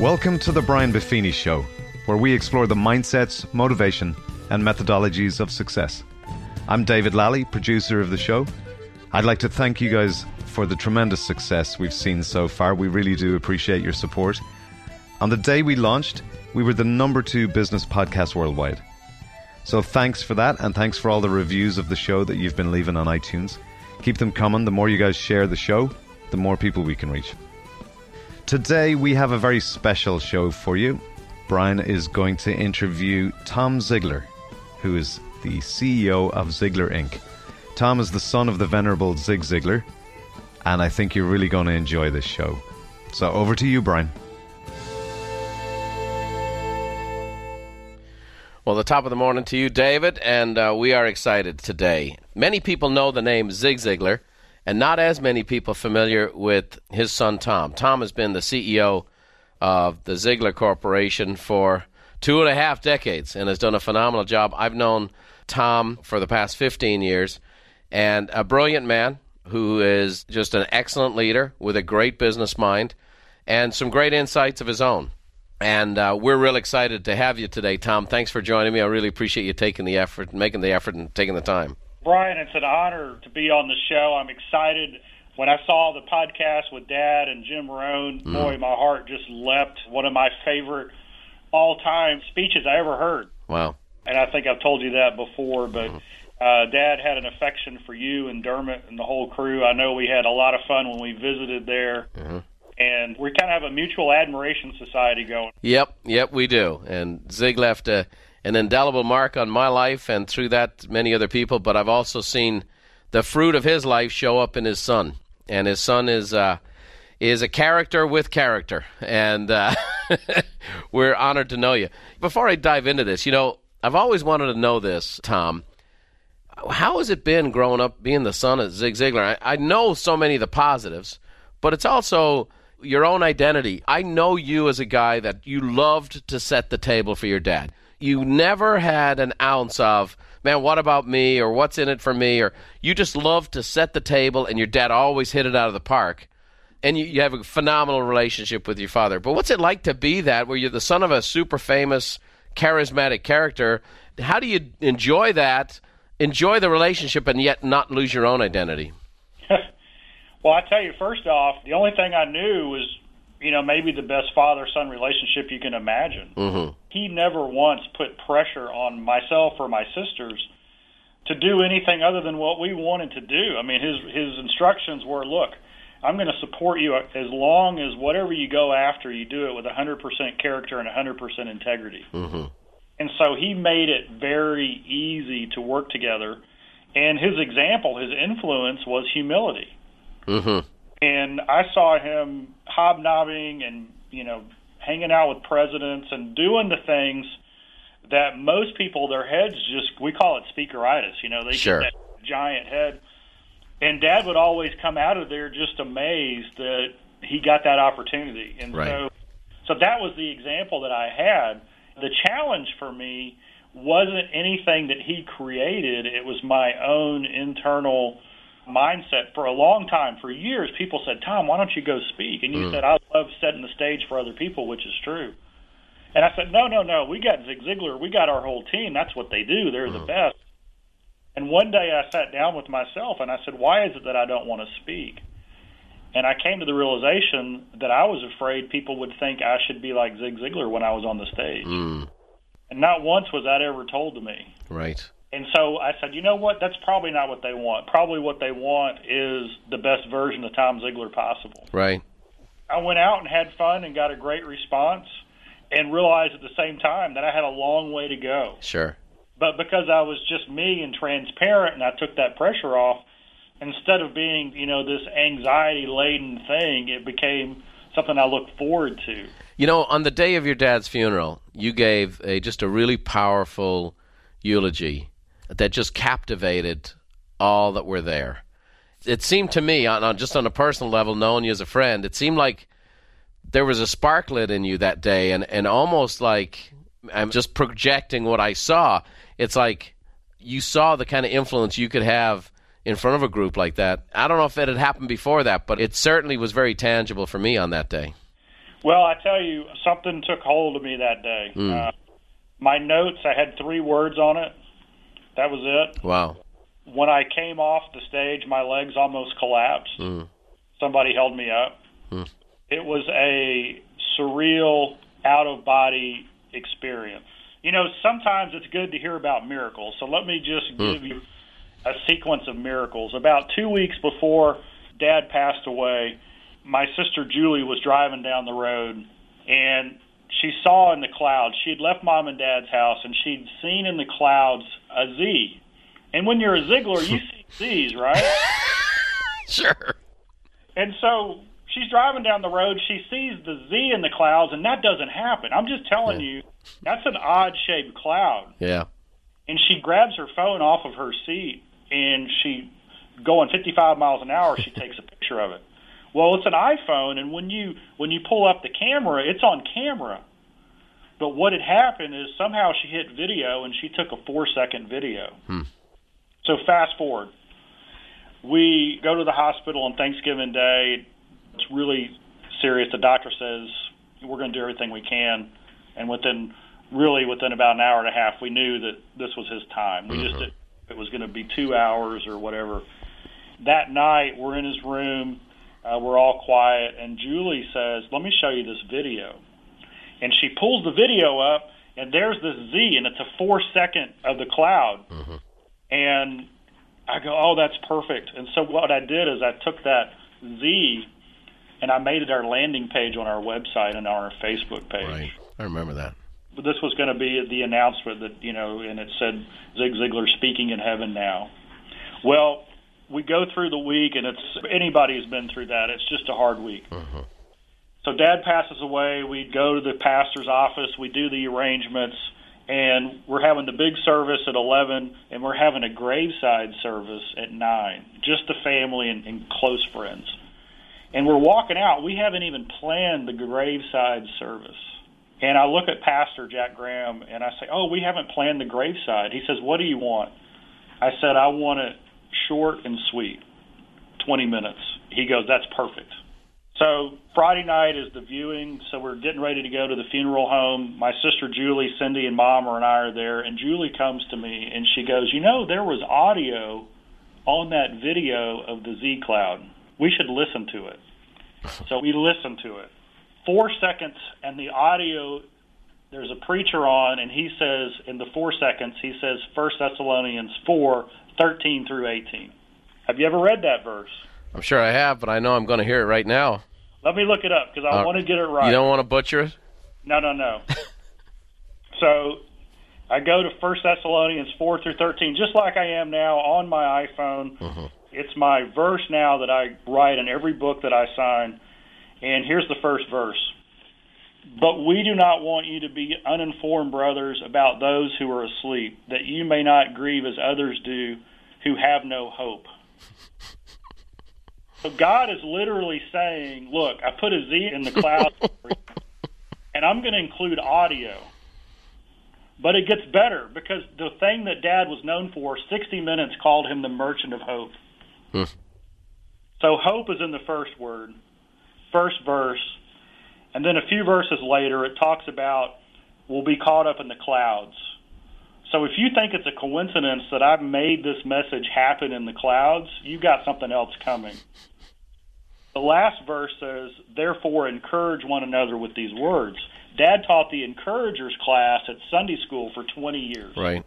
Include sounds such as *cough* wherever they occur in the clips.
Welcome to the Brian Buffini Show, where we explore the mindsets, motivation, and methodologies of success. I'm David Lally, producer of the show. I'd like to thank you guys for the tremendous success we've seen so far. We really do appreciate your support. On the day we launched, we were the number two business podcast worldwide. So thanks for that, and thanks for all the reviews of the show that you've been leaving on iTunes. Keep them coming. The more you guys share the show, the more people we can reach. Today, we have a very special show for you. Brian is going to interview Tom Ziglar, who is the CEO of Ziglar Inc. Tom is the son of the venerable Zig Ziglar, and I think you're really going to enjoy this show. So, over to you, Brian. Well, the top of the morning to you, David, and uh, we are excited today. Many people know the name Zig Ziglar, and not as many people familiar with his son Tom. Tom has been the CEO of the Ziglar Corporation for two and a half decades and has done a phenomenal job. I've known Tom for the past 15 years, and a brilliant man who is just an excellent leader with a great business mind and some great insights of his own. And uh, we're real excited to have you today, Tom. Thanks for joining me. I really appreciate you taking the effort, making the effort, and taking the time. Brian, it's an honor to be on the show. I'm excited. When I saw the podcast with Dad and Jim Rohn, mm. boy, my heart just leapt. One of my favorite all-time speeches I ever heard. Wow! And I think I've told you that before, but mm. uh, Dad had an affection for you and Dermot and the whole crew. I know we had a lot of fun when we visited there. Mm-hmm and we kind of have a mutual admiration society going. Yep, yep, we do. And Zig left a, an indelible mark on my life, and through that, many other people. But I've also seen the fruit of his life show up in his son, and his son is uh, is a character with character, and uh, *laughs* we're honored to know you. Before I dive into this, you know, I've always wanted to know this, Tom. How has it been growing up being the son of Zig Ziglar? I, I know so many of the positives, but it's also your own identity. I know you as a guy that you loved to set the table for your dad. You never had an ounce of, man, what about me or what's in it for me or you just love to set the table and your dad always hit it out of the park. And you, you have a phenomenal relationship with your father. But what's it like to be that where you're the son of a super famous, charismatic character? How do you enjoy that, enjoy the relationship, and yet not lose your own identity? *laughs* Well, I tell you, first off, the only thing I knew was, you know, maybe the best father son relationship you can imagine. Mm-hmm. He never once put pressure on myself or my sisters to do anything other than what we wanted to do. I mean, his his instructions were, look, I'm going to support you as long as whatever you go after, you do it with 100% character and 100% integrity. Mm-hmm. And so he made it very easy to work together. And his example, his influence was humility. Mm-hmm. And I saw him hobnobbing and you know hanging out with presidents and doing the things that most people their heads just we call it speakeritis. You know they sure. get that giant head. And Dad would always come out of there just amazed that he got that opportunity. And right. so so that was the example that I had. The challenge for me wasn't anything that he created. It was my own internal mindset for a long time. For years, people said, Tom, why don't you go speak? And you mm. said, I love setting the stage for other people, which is true. And I said, no, no, no. We got Zig Ziglar. We got our whole team. That's what they do. They're mm. the best. And one day I sat down with myself and I said, why is it that I don't want to speak? And I came to the realization that I was afraid people would think I should be like Zig Ziglar when I was on the stage. Mm. And not once was that ever told to me. Right. And so I said, you know what? That's probably not what they want. Probably what they want is the best version of Tom Ziglar possible. Right. I went out and had fun and got a great response and realized at the same time that I had a long way to go. Sure. But because I was just me and transparent and I took that pressure off, instead of being, you know, this anxiety laden thing, it became something I look forward to. You know, on the day of your dad's funeral, you gave a just a really powerful eulogy that just captivated all that were there. It seemed to me, on, on just on a personal level, knowing you as a friend, it seemed like there was a spark lit in you that day, and, and almost like I'm just projecting what I saw. It's like you saw the kind of influence you could have in front of a group like that. I don't know if it had happened before that, but it certainly was very tangible for me on that day. Well, I tell you, something took hold of me that day. Mm. Uh, my notes, I had three words on it. That was it. Wow. When I came off the stage, my legs almost collapsed. Mm. Somebody held me up. Mm. It was a surreal, out of body experience. You know, sometimes it's good to hear about miracles. So let me just Mm. give you a sequence of miracles. About two weeks before Dad passed away, my sister Julie was driving down the road and she saw in the clouds, she had left mom and dad's house and she'd seen in the clouds a Z. And when you're a Ziglar, you *laughs* see Z's, right? *laughs* Sure. And so she's driving down the road, she sees the Z in the clouds, and that doesn't happen. I'm just telling you, that's an odd shaped cloud. Yeah. And she grabs her phone off of her seat and she going 55 miles an hour, she takes a picture of it. Well, it's an iPhone and when you when you pull up the camera, it's on camera. But what had happened is somehow she hit video and she took a 4 second video. Hmm. So fast forward. We go to the hospital on Thanksgiving Day. It's really serious. The doctor says we're going to do everything we can, and within really within about an hour and a half, we knew that this was his time. We just Mhm. didn't, it was going to be two hours or whatever. That night, we're in his room. Uh, we're all quiet, and Julie says, "Let me show you this video." And she pulls the video up, and there's this Z, and it's a four second of the cloud. Mhm. And I go, "Oh, that's perfect." And so what I did is I took that Z, and I made it our landing page on our website and our Facebook page Right. I remember that. this was going to be the announcement that you know, and it said Zig Ziglar speaking in heaven now. Well, we go through the week, and it's anybody who's been through that. It's just a hard week. Mhm. So Dad passes away. We go to the pastor's office. We do the arrangements, and we're having the big service at eleven, and we're having a graveside service at nine. Just the family and, and close friends. And we're walking out. We haven't even planned the graveside service. And I look at Pastor Jack Graham and I say, "Oh, we haven't planned the graveside." He says, "What do you want?" I said, "I want it short and sweet, 20 minutes." He goes, "That's perfect." So Friday night is the viewing, so we're getting ready to go to the funeral home. My sister Julie, Cindy, and Mom and I are there, and Julie comes to me and she goes, "You know, there was audio on that video of the Z cloud. We should listen to it." *laughs* So we listened to it. Four seconds, and the audio. There's a preacher on, and he says in the four seconds, he says First Thessalonians four thirteen through eighteen. Have you ever read that verse? I'm sure I have, but I know I'm going to hear it right now. Let me look it up because I Uh, want to get it right. You don't want to butcher it? No, no, no. *laughs* so I go to First Thessalonians four through thirteen, just like I am now on my iPhone. Mhm. It's my verse now that I write in every book that I sign. And here's the first verse. But we do not want you to be uninformed, brothers, about those who are asleep, that you may not grieve as others do who have no hope. So God is literally saying, Look, I put a Z in the cloud, and I'm going to include audio. But it gets better because the thing that Dad was known for, 60 Minutes called him the merchant of hope. Hmm. So hope is in the first word, first verse. And then a few verses later, it talks about we'll be caught up in the clouds. So if you think it's a coincidence that I've made this message happen in the clouds, you've got something else coming. The last verse says, Therefore, encourage one another with these words. Dad taught the encouragers class at Sunday school for 20 years. Right.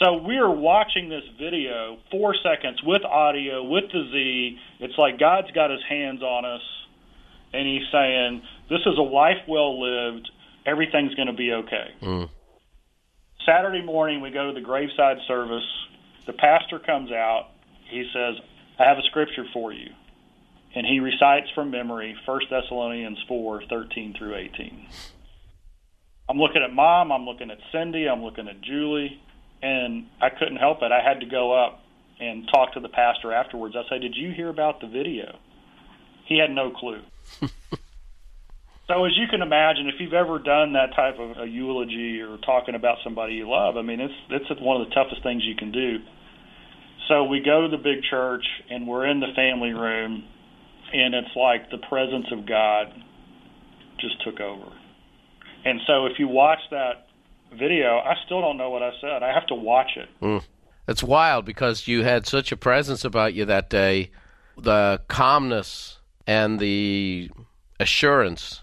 So we're watching this video, four seconds with audio, with the Z. It's like God's got his hands on us, and he's saying, This is a life well lived. Everything's going to be okay. Mm. Saturday morning, we go to the graveside service. The pastor comes out. He says, I have a scripture for you. And he recites from memory 1 Thessalonians 4 13 through 18. I'm looking at mom, I'm looking at Cindy, I'm looking at Julie, and I couldn't help it. I had to go up and talk to the pastor afterwards. I said, Did you hear about the video? He had no clue. *laughs* So as you can imagine, if you've ever done that type of a eulogy or talking about somebody you love, I mean, it's it's one of the toughest things you can do. So we go to the big church and we're in the family room, and it's like the presence of God just took over. And so if you watch that video, I still don't know what I said. I have to watch it. Mm. It's wild because you had such a presence about you that day. The calmness and the assurance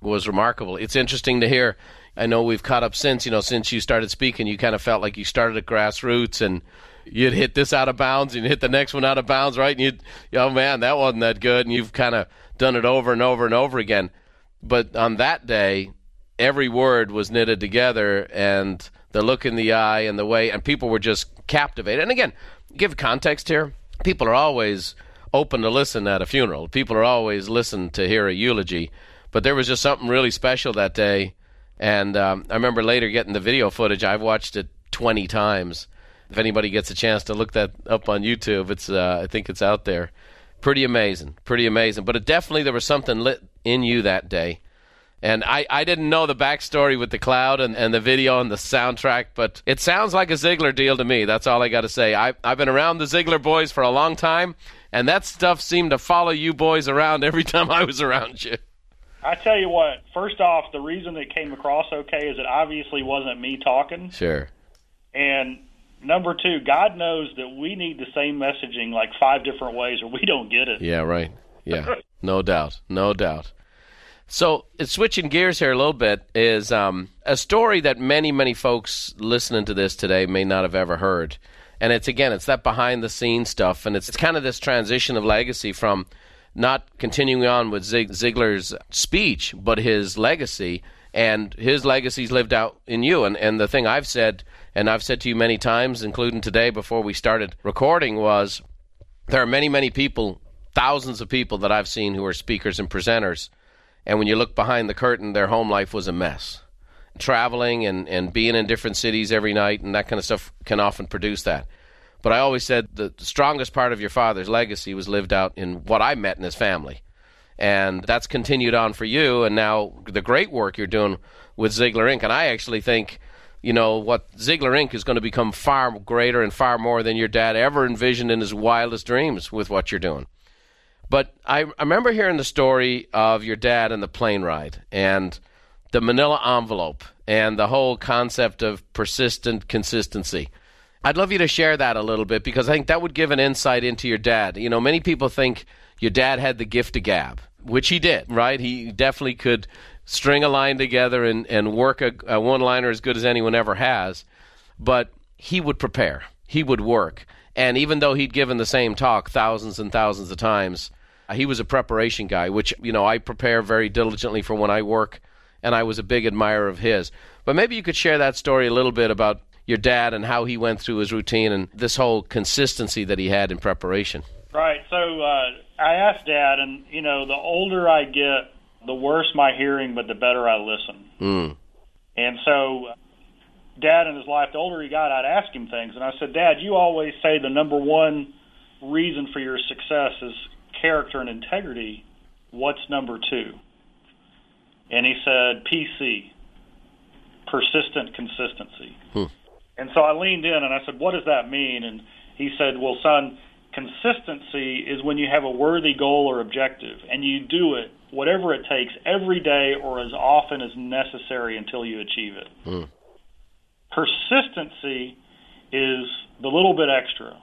was remarkable. It's interesting to hear. I know we've caught up since, you know, since you started speaking, you kind of felt like you started at grassroots and you'd hit this out of bounds and hit the next one out of bounds, right? And you'd, oh man, that wasn't that good. And you've kind of done it over and over and over again. But on that day, every word was knitted together and the look in the eye and the way, and people were just captivated. And again, give context here. People are always open to listen at a funeral. People are always listen to hear a eulogy. But there was just something really special that day. And um, I remember later getting the video footage. I've watched it 20 times. If anybody gets a chance to look that up on YouTube, it's uh, I think it's out there. Pretty amazing, pretty amazing. But it definitely there was something lit in you that day and I, I didn't know the backstory with the cloud and, and the video and the soundtrack, but it sounds like a Ziglar deal to me. That's all I got to say. I, I've been around the Ziglar boys for a long time, and that stuff seemed to follow you boys around every *laughs* time I was around you. I tell you what, first off, the reason it came across okay is it obviously wasn't me talking. Sure. And number two, God knows that we need the same messaging like five different ways or we don't get it. Yeah, right. Yeah, *laughs* no doubt. No doubt. So, switching gears here a little bit is um, a story that many, many folks listening to this today may not have ever heard. And it's again, it's that behind the scenes stuff, and it's, it's kind of this transition of legacy from not continuing on with Zig- Ziglar's speech, but his legacy, and his legacy's lived out in you. And and the thing I've said, and I've said to you many times, including today before we started recording, was there are many, many people, thousands of people that I've seen who are speakers and presenters and when you look behind the curtain, their home life was a mess. Traveling and, and being in different cities every night and that kind of stuff can often produce that. But I always said the strongest part of your father's legacy was lived out in what I met in his family. And that's continued on for you. And now the great work you're doing with Ziglar Inc. And I actually think, you know, what Ziglar Inc. is going to become far greater and far more than your dad ever envisioned in his wildest dreams with what you're doing. But I, I remember hearing the story of your dad and the plane ride and the manila envelope and the whole concept of persistent consistency. I'd love you to share that a little bit because I think that would give an insight into your dad. You know, many people think your dad had the gift of gab, which he did, right? He definitely could string a line together and, and work a, a one liner as good as anyone ever has. But he would prepare, he would work. And even though he'd given the same talk thousands and thousands of times, he was a preparation guy, which, you know, I prepare very diligently for when I work, and I was a big admirer of his. But maybe you could share that story a little bit about your dad and how he went through his routine and this whole consistency that he had in preparation. Right. So uh, I asked Dad, and you know, the older I get, the worse my hearing, but the better I listen. Mm. And so, Dad in his life, the older he got, I'd ask him things, and I said, Dad, you always say the number one reason for your success is character and integrity, what's number two? And he said, PC, persistent consistency. Hmm. And so I leaned in and I said, What does that mean? And he said, Well, son, consistency is when you have a worthy goal or objective and you do it, whatever it takes, every day or as often as necessary until you achieve it. Hmm. Persistency is the little bit extra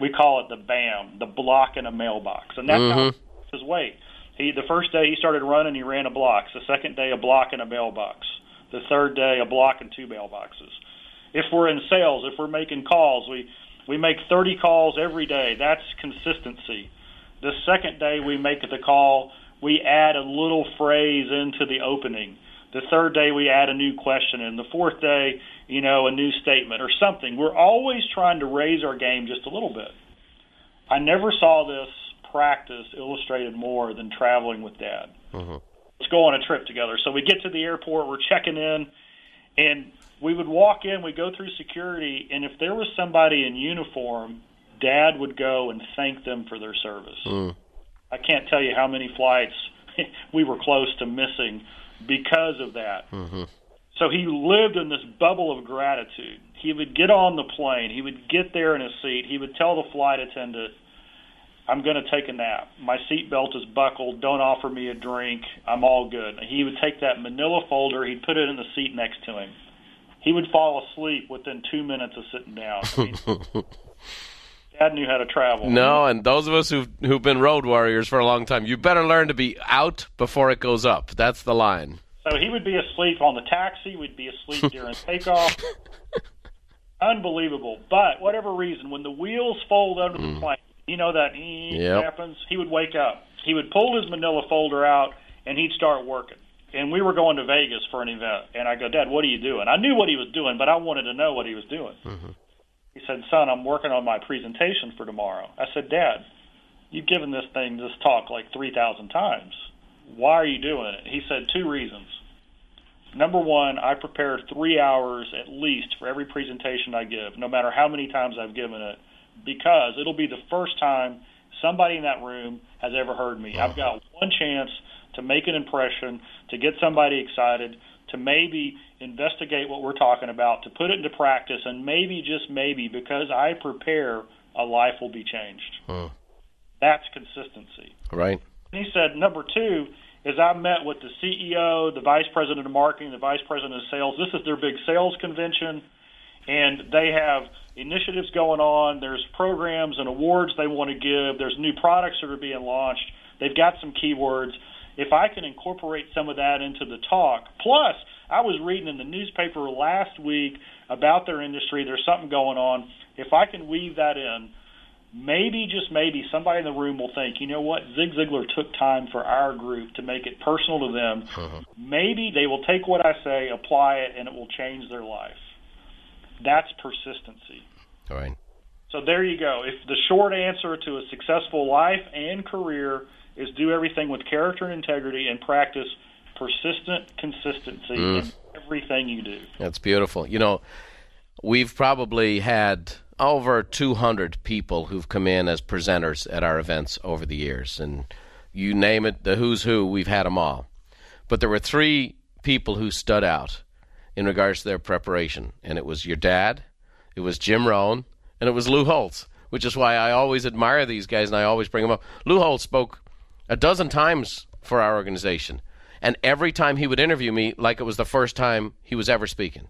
we call it the BAM, the block in a mailbox, and that's mm-hmm. how his way. He the first day he started running, he ran a block. The second day, a block in a mailbox. The third day, a block and two mailboxes. If we're in sales, if we're making calls, we we make 30 calls every day. That's consistency. The second day we make the call, we add a little phrase into the opening. The third day we add a new question, and the fourth day you know, a new statement or something. We're always trying to raise our game just a little bit. I never saw this practice illustrated more than traveling with dad. Mm-hmm. Let's go on a trip together. So we get to the airport, we're checking in, and we would walk in, we'd go through security, and if there was somebody in uniform, dad would go and thank them for their service. Mm. I can't tell you how many flights *laughs* we were close to missing because of that. Mm-hmm. So he lived in this bubble of gratitude. He would get on the plane, he would get there in his seat, he would tell the flight attendant, I'm going to take a nap. My seatbelt is buckled. Don't offer me a drink. I'm all good. He would take that manila folder, he'd put it in the seat next to him. He would fall asleep within two minutes of sitting down. I mean, *laughs* Dad knew how to travel. No, and those of us who've, who've been road warriors for a long time, you better learn to be out before it goes up. That's the line. So he would be asleep on the taxi. We'd be asleep during takeoff. *laughs* Unbelievable. But whatever reason, when the wheels fold under the mm. plane, you know that ee Yep. happens. He would wake up. He would pull his Manila folder out and he'd start working. And we were going to Vegas for an event. And I go, Dad, what are you doing? I knew what he was doing, but I wanted to know what he was doing. Mm-hmm. He said, Son, I'm working on my presentation for tomorrow. I said, Dad, you've given this thing this talk like 3,000 times. Why are you doing it? He said, Two reasons. Number one, I prepare three hours at least for every presentation I give, no matter how many times I've given it, because it'll be the first time somebody in that room has ever heard me. I've uh-huh. got one chance to make an impression, to get somebody excited, to maybe investigate what we're talking about, to put it into practice, and maybe, just maybe, because I prepare, a life will be changed. That's consistency. Right? And he said, number two is I met with the CEO, the vice president of marketing, the vice president of sales. This is their big sales convention, and they have initiatives going on. There's programs and awards they want to give. There's new products that are being launched. They've got some keywords. If I can incorporate some of that into the talk, plus I was reading in the newspaper last week about their industry. There's something going on. If I can weave that in, maybe just maybe somebody in the room will think, you know what, Zig Ziglar took time for our group to make it personal to them. Uh-huh. Maybe they will take what I say, apply it, and it will change their life. That's persistency. All right. So there you go. If the short answer to a successful life and career is do everything with character and integrity and practice persistent consistency mm. in everything you do. That's beautiful. You know, we've probably had over 200 people who've come in as presenters at our events over the years. And you name it, the who's who, we've had them all. But there were three people who stood out in regards to their preparation. And it was your dad, it was Jim Rohn, and it was Lou Holtz, which is why I always admire these guys and I always bring them up. Lou Holtz spoke a dozen times for our organization. And every time he would interview me, like it was the first time he was ever speaking.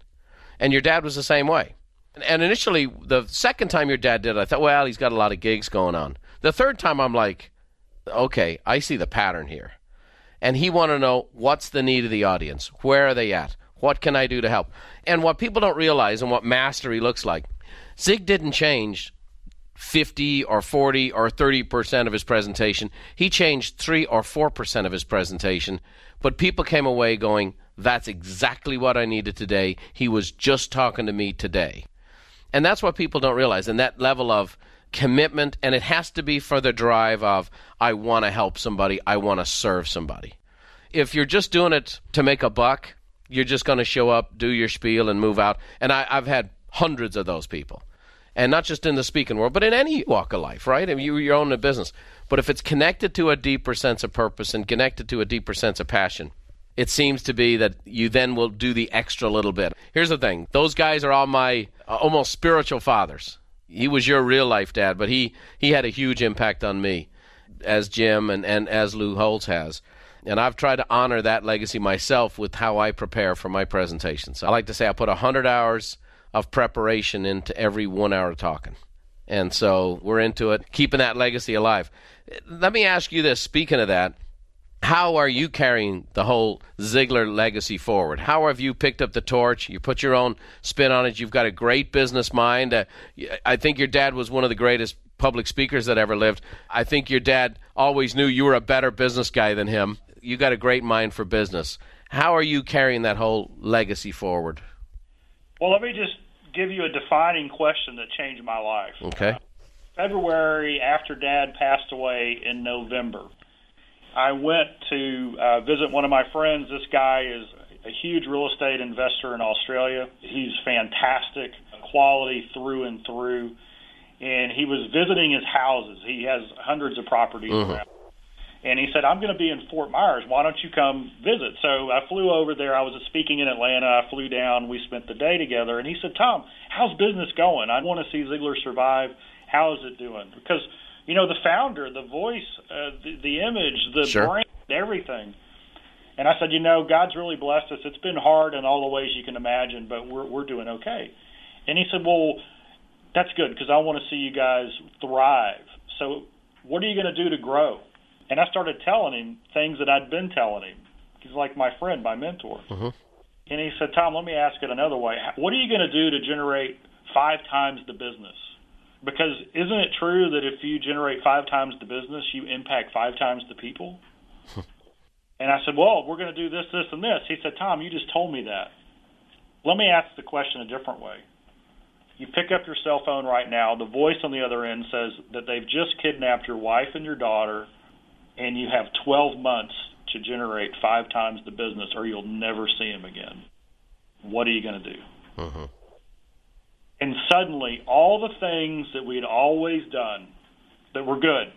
And your dad was the same way. And- initially, the second time your dad did it, I thought, well, he's got a lot of gigs going on. The third time, I'm like, okay, I see the pattern here. And he wanted to know what's the need of the audience? Where are they at? What can I do to help? And what people don't realize and what mastery looks like, Zig didn't change 50 or 40 or 30% of his presentation. He changed 3 or 4% of his presentation, but people came away going, that's exactly what I needed today. He was just talking to me today. And that's what people don't realize. And that level of commitment, and it has to be for the drive of, I want to help somebody, I want to serve somebody. If you're just doing it to make a buck, you're just going to show up, do your spiel, and move out. And I, I've had hundreds of those people. And not just in the speaking world, but in any walk of life, right? I mean, you, you're owning a business. But if it's connected to a deeper sense of purpose and connected to a deeper sense of passion, it seems to be that you then will do the extra little bit. Here's the thing those guys are all my uh, almost spiritual fathers. He was your real life dad, but he, he had a huge impact on me, as Jim and, and as Lou Holtz has. And I've tried to honor that legacy myself with how I prepare for my presentations. I like to say I put 100 hours of preparation into every one hour of talking. And so we're into it, keeping that legacy alive. Let me ask you this speaking of that, how are you carrying the whole Ziglar legacy forward? How have you picked up the torch? You put your own spin on it. You've got a great business mind. Uh, I think your dad was one of the greatest public speakers that ever lived. I think your dad always knew you were a better business guy than him. You got a great mind for business. How are you carrying that whole legacy forward? Well, let me just give you a defining question that changed my life. Okay. February, after Dad passed away in November, I went to uh, visit one of my friends. This guy is a huge real estate investor in Australia. He's fantastic, quality through and through. And he was visiting his houses. He has hundreds of properties around. And he said, I'm going to be in Fort Myers. Why don't you come visit? So I flew over there. I was speaking in Atlanta. I flew down. We spent the day together. And he said, Tom, how's business going? I want to see Ziglar survive. How is it doing? Because you know, the founder, the voice, uh, the, the image, the Sure. brand, everything. And I said, you know, God's really blessed us. It's been hard in all the ways you can imagine, but we're we're doing okay. And he said, well, that's good because I want to see you guys thrive. So, what are you going to do to grow? And I started telling him things that I'd been telling him. He's like my friend, my mentor. Mhm. And he said, Tom, let me ask it another way. What are you going to do to generate five times the business? Because isn't it true that if you generate five times the business, you impact five times the people? *laughs* and I said, Well, we're going to do this, this, and this. He said, Tom, you just told me that. Let me ask the question a different way. You pick up your cell phone right now, the voice on the other end says that they've just kidnapped your wife and your daughter, and you have 12 months to generate five times the business, or you'll never see them again. What are you going to do? hmm And suddenly, all the things that we'd always done that were good,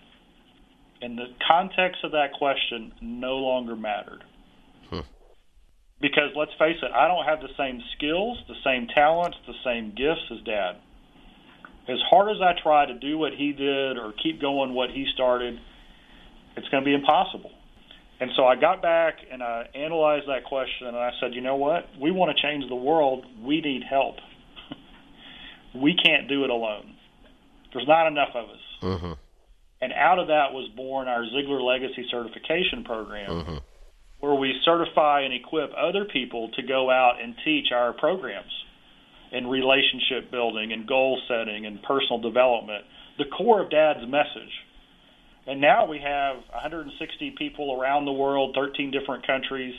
in the context of that question, no longer mattered. Hmm. Because let's face it, I don't have the same skills, the same talents, the same gifts as Dad. As hard as I try to do what he did or keep going what he started, it's going to be impossible. And so I got back and I analyzed that question and I said, you know what? We want to change the world. We need help *laughs* we can't do it alone. There's not enough of us. hmm And out of that was born our Ziglar Legacy Certification Program, hmm where we certify and equip other people to go out and teach our programs in relationship building and goal setting and personal development, the core of Dad's message. And now we have 160 people around the world, 13 different countries.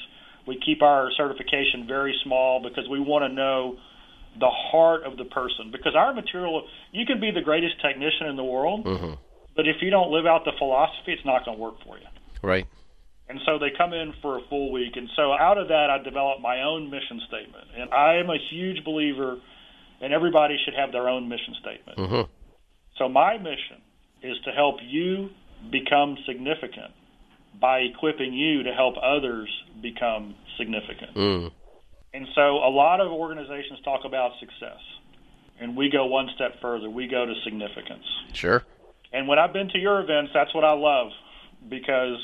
We keep our certification very small because we want to know the heart of the person. Because our material, you can be the greatest technician in the world, hmm but if you don't live out the philosophy, it's not going to work for you. Right. And so they come in for a full week. And so out of that, I developed my own mission statement. And I am a huge believer, and everybody should have their own mission statement. hmm So my mission is to help you become significant by equipping you to help others become significant. Mm. And so a lot of organizations talk about success. And we go one step further. We go to significance. Sure. And when I've been to your events, that's what I love because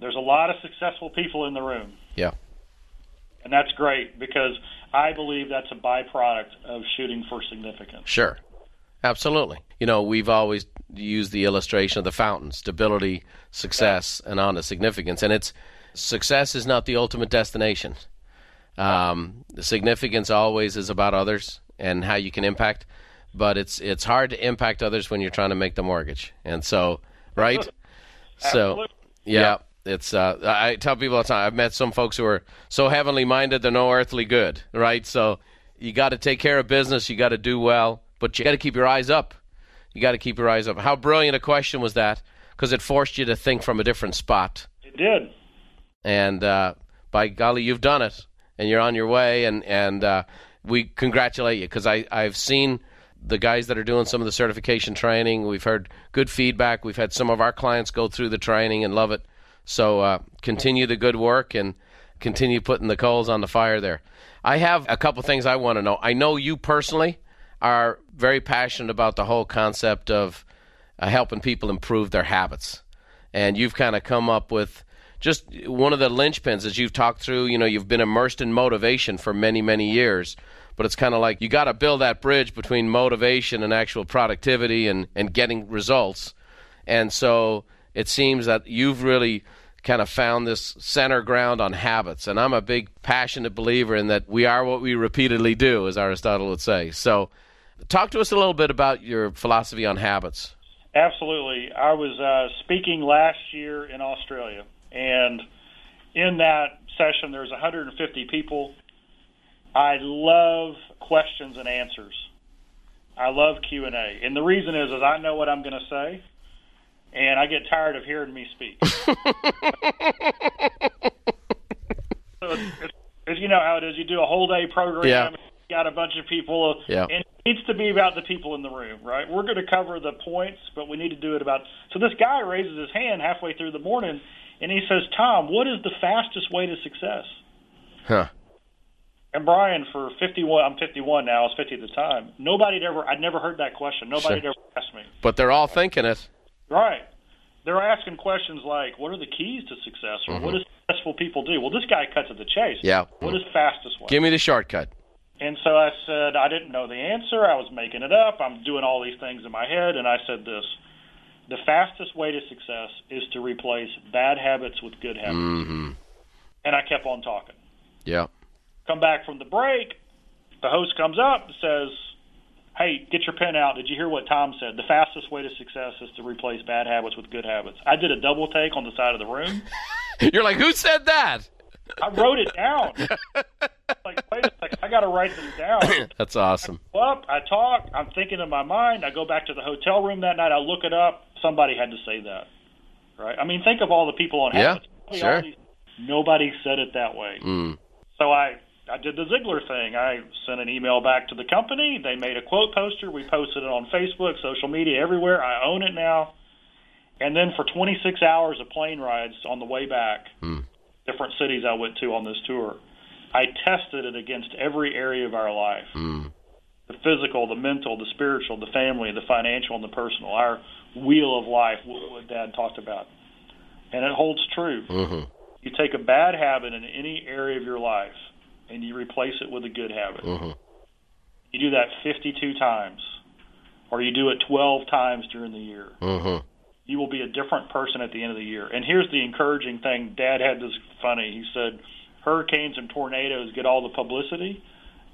there's a lot of successful people in the room. Yeah. And that's great because I believe that's a byproduct of shooting for significance. Sure. Absolutely. You know, we've always used the illustration of the fountain stability, success, and on to significance. And it's success is not the ultimate destination. Um, the significance always is about others and how you can impact, but it's it's hard to impact others when you're trying to make the mortgage. And so, right? *laughs* So, Absolutely. yeah, it's. Uh, I tell people all the time. I've met some folks who are so heavenly minded they're no earthly good, right? So you got to take care of business. You got to do well, but you got to keep your eyes up. You got to keep your eyes up. How brilliant a question was that? Because it forced you to think from a different spot. It did. And uh, by golly, you've done it, and you're on your way. And and uh, we congratulate you because I I've seen the guys that are doing some of the certification training. We've heard good feedback. We've had some of our clients go through the training and love it. So uh, continue the good work and continue putting the coals on the fire there. I have a couple things I want to know. I know you personally are very passionate about the whole concept of uh, helping people improve their habits. And you've kind of come up with just one of the linchpins as you've talked through. You know, you've been immersed in motivation for many, many years. But it's kind of like you got to build that bridge between motivation and actual productivity and, and getting results. And so it seems that you've really kind of found this center ground on habits. And I'm a big passionate believer in that we are what we repeatedly do, as Aristotle would say. So talk to us a little bit about your philosophy on habits. Absolutely. I was uh, speaking last year in Australia, and in that session, there's 150 people. I love questions and answers. I love Q and A, and the reason is, is I know what I'm going to say, and I get tired of hearing me speak. *laughs* so it's, it's, you know how it is. You do a whole day program. Yeah. You got a bunch of people, Yeah. and it needs to be about the people in the room, right? We're going to cover the points, but we need to do it about. So this guy raises his hand halfway through the morning, and he says, "Tom, what is the fastest way to success?" Huh. And Brian, for 51, I'm 51 now. I was 50 at the time. Nobody had ever, I'd never heard that question. Nobody had Sure. ever asked me. But they're all thinking it. Right. They're asking questions like, "What are the keys to success?" or "What do successful people do?" Well, this guy cuts to the chase. Mm-hmm. Yeah. What is fastest way? Give me the shortcut. And so I said, I didn't know the answer. I was making it up. I'm doing all these things in my head. And I said this the fastest way to success is to replace bad habits with good habits. Mm-hmm. And I kept on talking. Yeah. Come back from the break. The host comes up and says, Hey, get your pen out. Did you hear what Tom said? The fastest way to success is to replace bad habits with good habits. I did a double take on the side of the room. *laughs* You're like, who said that? I wrote it down. like, wait a second, I got to write this down. *clears throat* That's awesome. up, I talk, I'm thinking in my mind, I go back to the hotel room that night, I look it up, somebody had to say that. Right? I mean, think of all the people on Yeah. Sure. these- Nobody said it that way. Mm. So I I did the Ziglar thing. I sent an email back to the company. They made a quote poster. We posted it on Facebook, social media, everywhere. I own it now. And then for 26 hours of plane rides on the way back, Hmm. Different cities I went to on this tour, I tested it against every area of our life Mm. the physical, the mental, the spiritual, the family, the financial, and the personal. Our wheel of life, wh- what Dad talked about. And it holds true. hmm You take a bad habit in any area of your life and you replace it with a good habit. hmm You do that 52 times, or you do it 12 times during the year. hmm You will be a different person at the end of the year. And here's the encouraging thing Dad had this funny. He said, Hurricanes and tornadoes get all the publicity,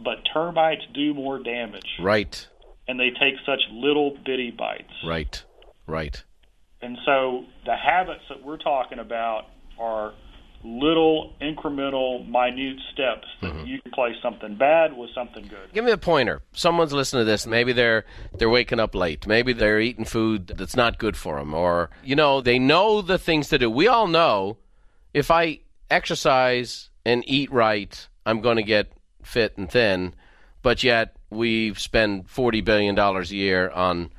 but termites do more damage. Right. And they take such little bitty bites. Right. Right. And so the habits that we're talking about are little incremental minute steps that mm-hmm. you can play something bad with something good. Give me a pointer. Someone's listening to this. Maybe they're they're waking up late. Maybe they're eating food that's not good for them, or you know they know the things to do. We all know if I exercise and eat right, I'm going to get fit and thin. But yet we spend forty billion dollars a year on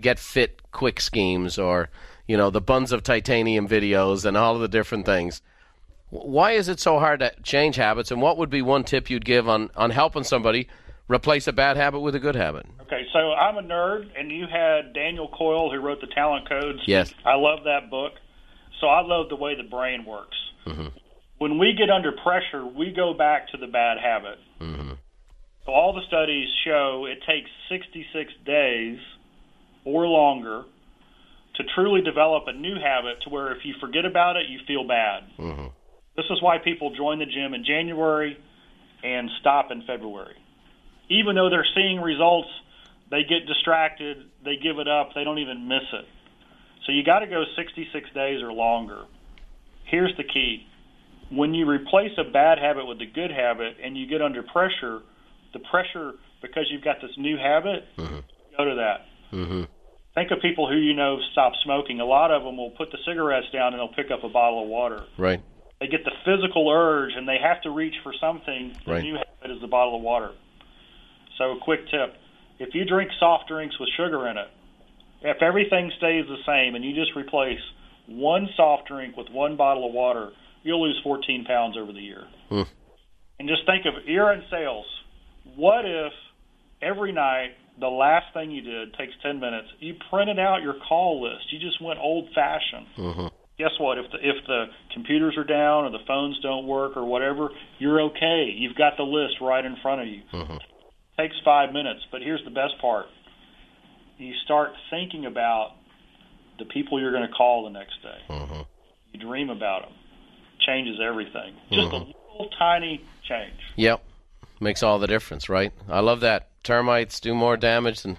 get fit quick schemes, or you know the buns of titanium videos and all of the different things. Why is it so hard to change habits? And what would be one tip you'd give on, on helping somebody replace a bad habit with a good habit? Okay, so I'm a nerd, and you had Daniel Coyle who wrote the Talent Codes. Yes. I love that book. So I love the way the brain works. Mm-hmm. When we get under pressure, we go back to the bad habit. Mm-hmm. So all the studies show it takes 66 days or longer to truly develop a new habit to where if you forget about it, you feel bad. Mm-hmm. This is why people join the gym in January and stop in February. Even though they're seeing results, they get distracted, they give it up, they don't even miss it. So you got to go 66 days or longer. Here's the key. When you replace a bad habit with a good habit and you get under pressure, the pressure because you've got this new habit, go to that. Mm-hmm. Think of people who you know stop smoking. A lot of them will put the cigarettes down and they'll pick up a bottle of water Right. They get the physical urge and they have to reach for something. The Right. new habit is the bottle of water. So, a quick tip: if you drink soft drinks with sugar in it, if everything stays the same and you just replace one soft drink with one bottle of water, you'll lose 14 pounds over the year. Hmm. And just think of you're in sales. What if every night the last thing you did takes 10 minutes? You printed out your call list. You just went old fashioned Mm-hmm. Guess what? If the if the computers are down or the phones don't work or whatever, you're okay. You've got the list right in front of you. Mhm. Takes five minutes, but here's the best part: you start thinking about the people you're going to call the next day. Mm-hmm. You dream about them. Changes everything. Just a little tiny change. Yep. Makes all the difference, right? I love that. Termites do more damage than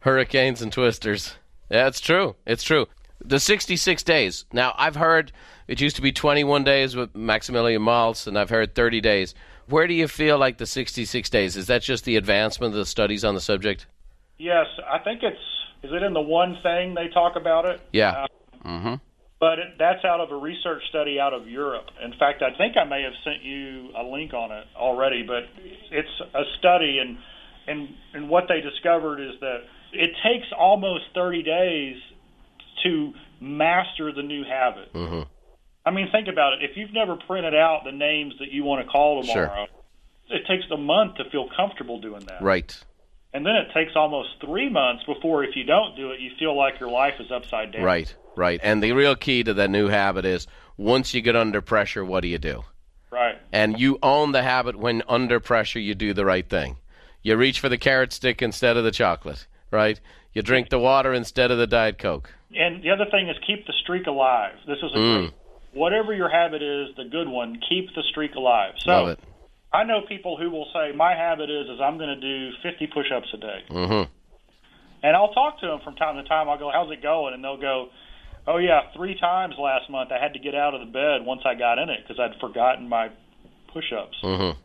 hurricanes and twisters. Yeah, it's true. It's true. The 66 days. Now, I've heard it used to be 21 days with Maximilian Maltz, and I've heard 30 days. Where do you feel like the 66 days? Is that just the advancement of the studies on the subject? Yes, I think it's. Is it in the one thing they talk about it? Yeah. Uh, Mm-hmm. but it, that's out of a research study out of Europe. In fact, I think I may have sent you a link on it already, but it's a study, and and and what they discovered is that it takes almost 30 days to master the new habit. Mm-hmm. I mean, think about it. If you've never printed out the names that you want to call Sure. tomorrow, it takes a month to feel comfortable doing that. Right. And then it takes almost three months before, if you don't do it, you feel like your life is upside down. Right, right. And the real key to that new habit is once you get under pressure, what do you do? Right. And you own the habit when under pressure, you do the right thing. You reach for the carrot stick instead of the chocolate, right? You drink the water instead of the Diet Coke. And the other thing is keep the streak alive. This is a Mm. great, whatever your habit is, the good one, keep the streak alive. So Love it. I know people who will say, my habit is, is I'm going to do 50 push-ups a day. Mm-hmm. And I'll talk to them from time to time. I'll go, how's it going? And they'll go, oh, yeah, three times last month I had to get out of the bed once I got in it because I'd forgotten my push-ups. Mm-hmm.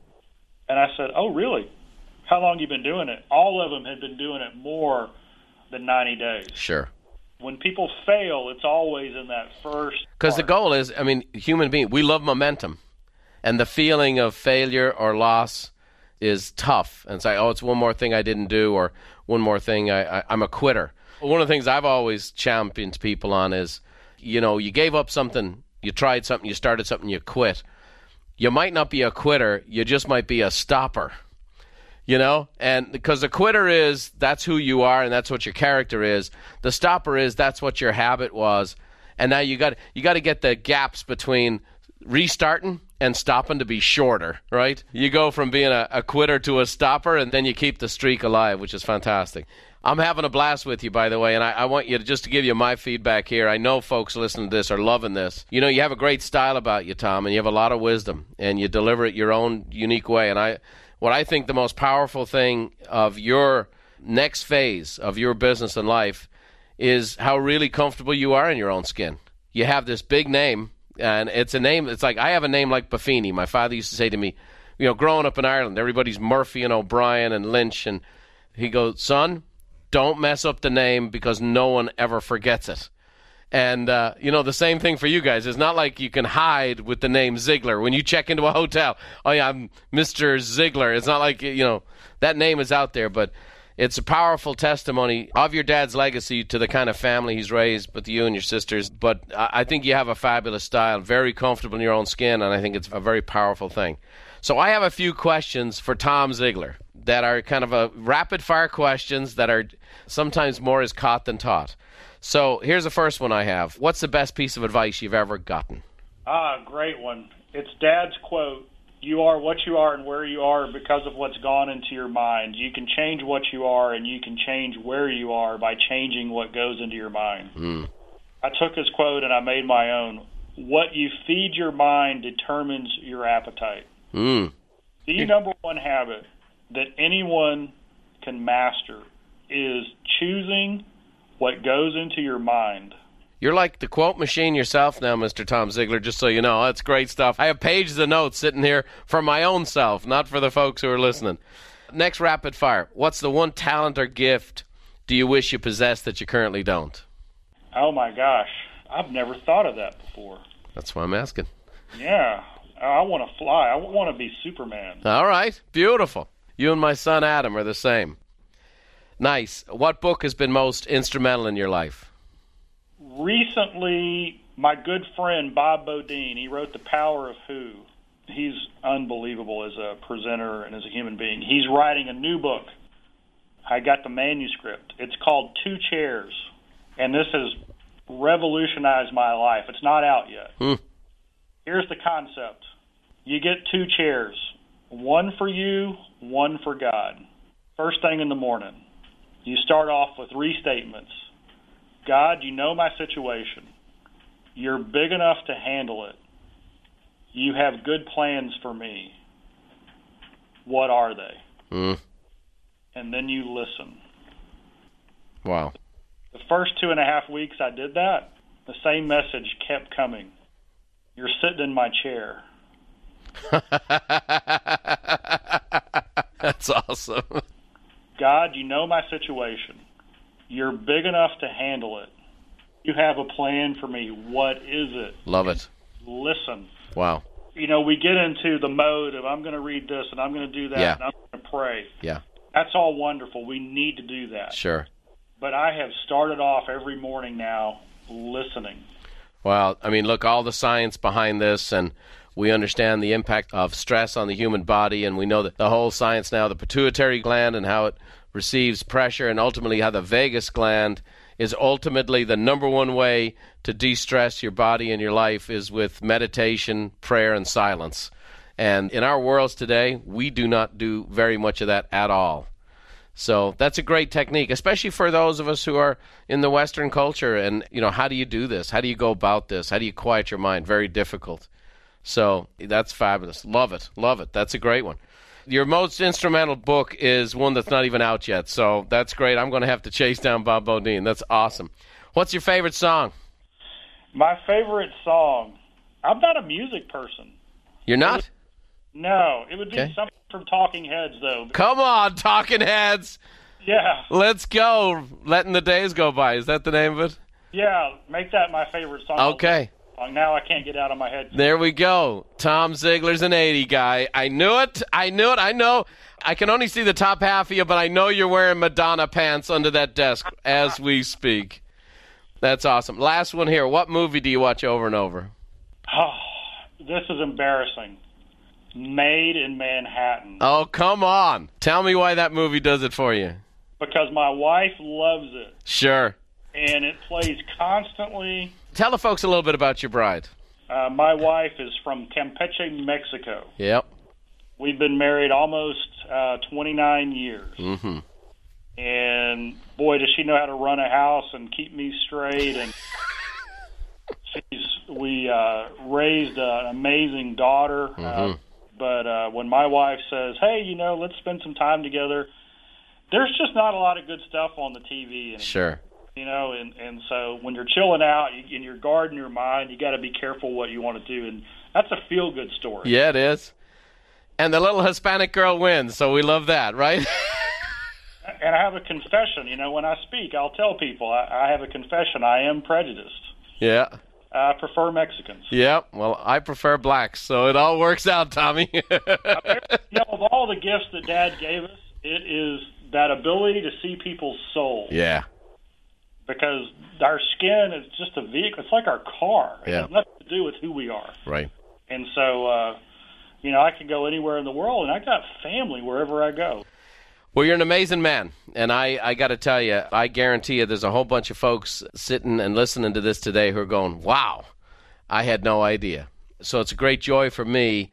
And I said, oh, really? How long you been doing it? All of them had been doing it more than 90 days. Sure. When people fail, it's always in that first. Because the goal is, I mean, human being, we love momentum, and the feeling of failure or loss is tough. And say, oh, it's one more thing I didn't do, or one more thing I, I, I'm a quitter. One of the things I've always championed people on is, you know, you gave up something, you tried something, you started something, you quit. You might not be a quitter, you just might be a stopper you know? And because the quitter is that's who you are and that's what your character is. The stopper is that's what your habit was. And now you got you got to get the gaps between restarting and stopping to be shorter right? You go from being a, a quitter to a stopper and then you keep the streak alive which is fantastic. I'm having a blast with you by the way and i, I want you to just to give you my feedback here. I know folks listening to this are loving this. You know you have a great style about you tom and you have a lot of wisdom and you deliver it your own unique way. And i what I think the most powerful thing of your next phase of your business and life is how really comfortable you are in your own skin. You have this big name, and it's a name. It's like I have a name like Buffini. My father used to say to me, you know, growing up in Ireland, everybody's Murphy and O'Brien and Lynch, and he goes, "Son, don't mess up the name because no one ever forgets it." And uh, you know the same thing for you guys. It's not like you can hide with the name Ziglar when you check into a hotel. Oh yeah, I'm Mr. Ziglar. It's not like you know that name is out there, but it's a powerful testimony of your dad's legacy to the kind of family he's raised with you and your sisters. But I I think you have a fabulous style, very comfortable in your own skin, and I think it's a very powerful thing. So I have a few questions for Tom Ziglar that are kind of a rapid fire questions that are sometimes more is caught than taught. So here's the first one I have. What's the best piece of advice you've ever gotten? Ah, great one. It's Dad's quote. You are what you are and where you are because of what's gone into your mind. You can change what you are and you can change where you are by changing what goes into your mind. Mm. I took his quote and I made my own. What you feed your mind determines your appetite. Mm. The number one habit that anyone can master is choosing what goes into your mind. You're like the quote machine yourself now, Mr. Tom Ziglar, just so you know. That's great stuff. I have pages of notes sitting here for my own self, not for the folks who are listening. Next rapid fire. What's the one talent or gift do you wish you possessed that you currently don't? Oh my gosh, I've never thought of that before. That's why I'm asking. Yeah, I want to fly. I want to be Superman. All right. Beautiful. You and my son Adam are the same. Nice. What book has been most instrumental in your life? Recently, my good friend Bob Beaudine, he wrote The Power of Who. He's unbelievable as a presenter and as a human being. He's writing a new book. I got the manuscript. It's called Two Chairs, and this has revolutionized my life. It's not out yet. Hmm. Here's the concept you get two chairs, one for you, one for God. First thing in the morning, you start off with restatements God, you know my situation. You're big enough to handle it. You have good plans for me. What are they? Mm. And then you listen. Wow. The first two and a half weeks I did that, the same message kept coming. You're sitting in my chair. *laughs* That's awesome. *laughs* God, you know my situation. You're big enough to handle it. You have a plan for me. What is it? Love it. Listen. Wow. You know, we get into the mode of I'm going to read this and I'm going to do that Yeah. and I'm going to pray. Yeah. That's all wonderful. We need to do that. Sure. But I have started off every morning now listening. Well, I mean, look, all the science behind this, and we understand the impact of stress on the human body, and we know that the whole science now, the pituitary gland, and how it receives pressure, and ultimately how the vagus gland is ultimately the number one way to de stress your body and your life is with meditation, prayer, and silence. And in our worlds today, we do not do very much of that at all. So that's a great technique, especially for those of us who are in the Western culture. And, you know, how do you do this? How do you go about this? How do you quiet your mind? Very difficult. So that's fabulous. Love it. Love it. That's a great one. Your most instrumental book is one that's not even out yet. So that's great. I'm going to have to chase down Bob Beaudine. That's awesome. What's your favorite song? My favorite song. I'm not a music person. You're not? No, it would be Okay. something from Talking Heads, though. Come on, Talking Heads. Yeah, Let's go. Letting the days go by. Is that the name of it? yeah. Make that my favorite song. Okay. Song. Now I can't get out of my head. There we go. Tom Ziglar's an 80 guy. I knew it. I knew it. I know. I can only see the top half of you, but I know you're wearing Madonna pants under that desk as we speak. That's awesome. Last one here. What movie do you watch over and over? Oh, this is embarrassing. Maid in Manhattan. Oh, come on. Tell me why that movie does it for you. Because my wife loves it, Sure. and it plays constantly. Tell the folks a little bit about your bride. Uh, my wife is from Campeche, Mexico. Yep. We've been married almost uh, 29 years. Mm-hmm. and boy, does she know how to run a house and keep me straight. And *laughs* she's we uh, raised an amazing daughter. Uh, but uh, when my wife says, "Hey, you know, let's spend some time together," there's just not a lot of good stuff on the TV. And, Sure. You know, and and so when you're chilling out and you're guarding your mind, you got to be careful what you want to do, and that's a feel good story. Yeah, it is. And the little Hispanic girl wins, so we love that, right? *laughs* And I have a confession. You know, when I speak, I'll tell people I, I have a confession. I am prejudiced. yeah. I prefer Mexicans. Yeah, well, I prefer blacks, so it all works out, Tommy. *laughs* you know, of all the gifts that Dad gave us, it is that ability to see people's souls. yeah, Because our skin is just a vehicle. It's like our car. It Yeah. has nothing to do with who we are. right. And so, uh, you know, I can go anywhere in the world, and I got family wherever I go. Well, you're an amazing man, and I, I got to tell you, I guarantee you, there's a whole bunch of folks sitting and listening to this today who are going, "Wow, I had no idea." So it's a great joy for me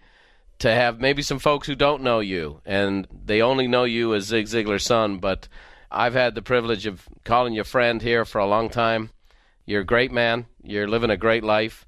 to have maybe some folks who don't know you, and they only know you as Zig Ziglar's son. But I've had the privilege of calling you friend here for a long time. You're a great man. You're living a great life.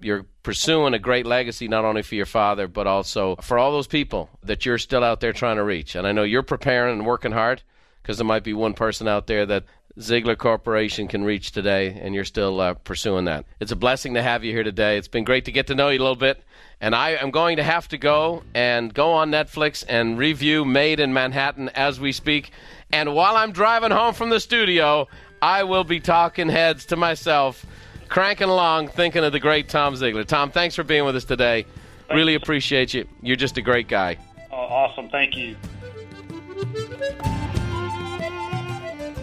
You're pursuing a great legacy not only for your father, but also for all those people that you're still out there trying to reach. And I know you're preparing and working hard because there might be one person out there that Ziglar Corporation can reach today, and you're still uh, pursuing that. It's a blessing to have you here today. It's been great to get to know you a little bit. And I am going to have to go and go on Netflix and review Maid in Manhattan as we speak. And while I'm driving home from the studio, I will be talking heads to myself, cranking along, thinking of the great Tom Ziglar. Tom, thanks for being with us today. Really appreciate you. You're just a great guy. Oh, awesome. Thank you.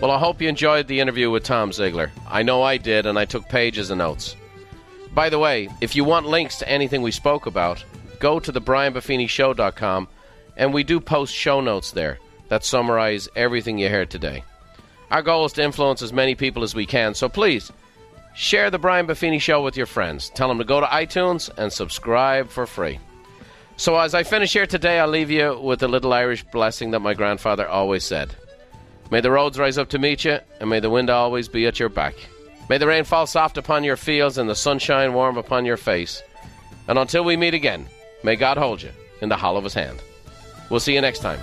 Well, I hope you enjoyed the interview with Tom Ziglar. I know I did, and I took pages of notes. By the way, if you want links to anything we spoke about, go to the brianbuffinishow.com, and we do post show notes there that summarize everything you heard today. Our goal is to influence as many people as we can, so please share the Brian Buffini Show with your friends. Tell them to go to iTunes and subscribe for free. So, as I finish here today, I'll leave you with a little Irish blessing that my grandfather always said. May the roads rise up to meet you, and may the wind always be at your back. May the rain fall soft upon your fields and the sunshine warm upon your face. And until we meet again, may God hold you in the hollow of his hand. We'll see you next time.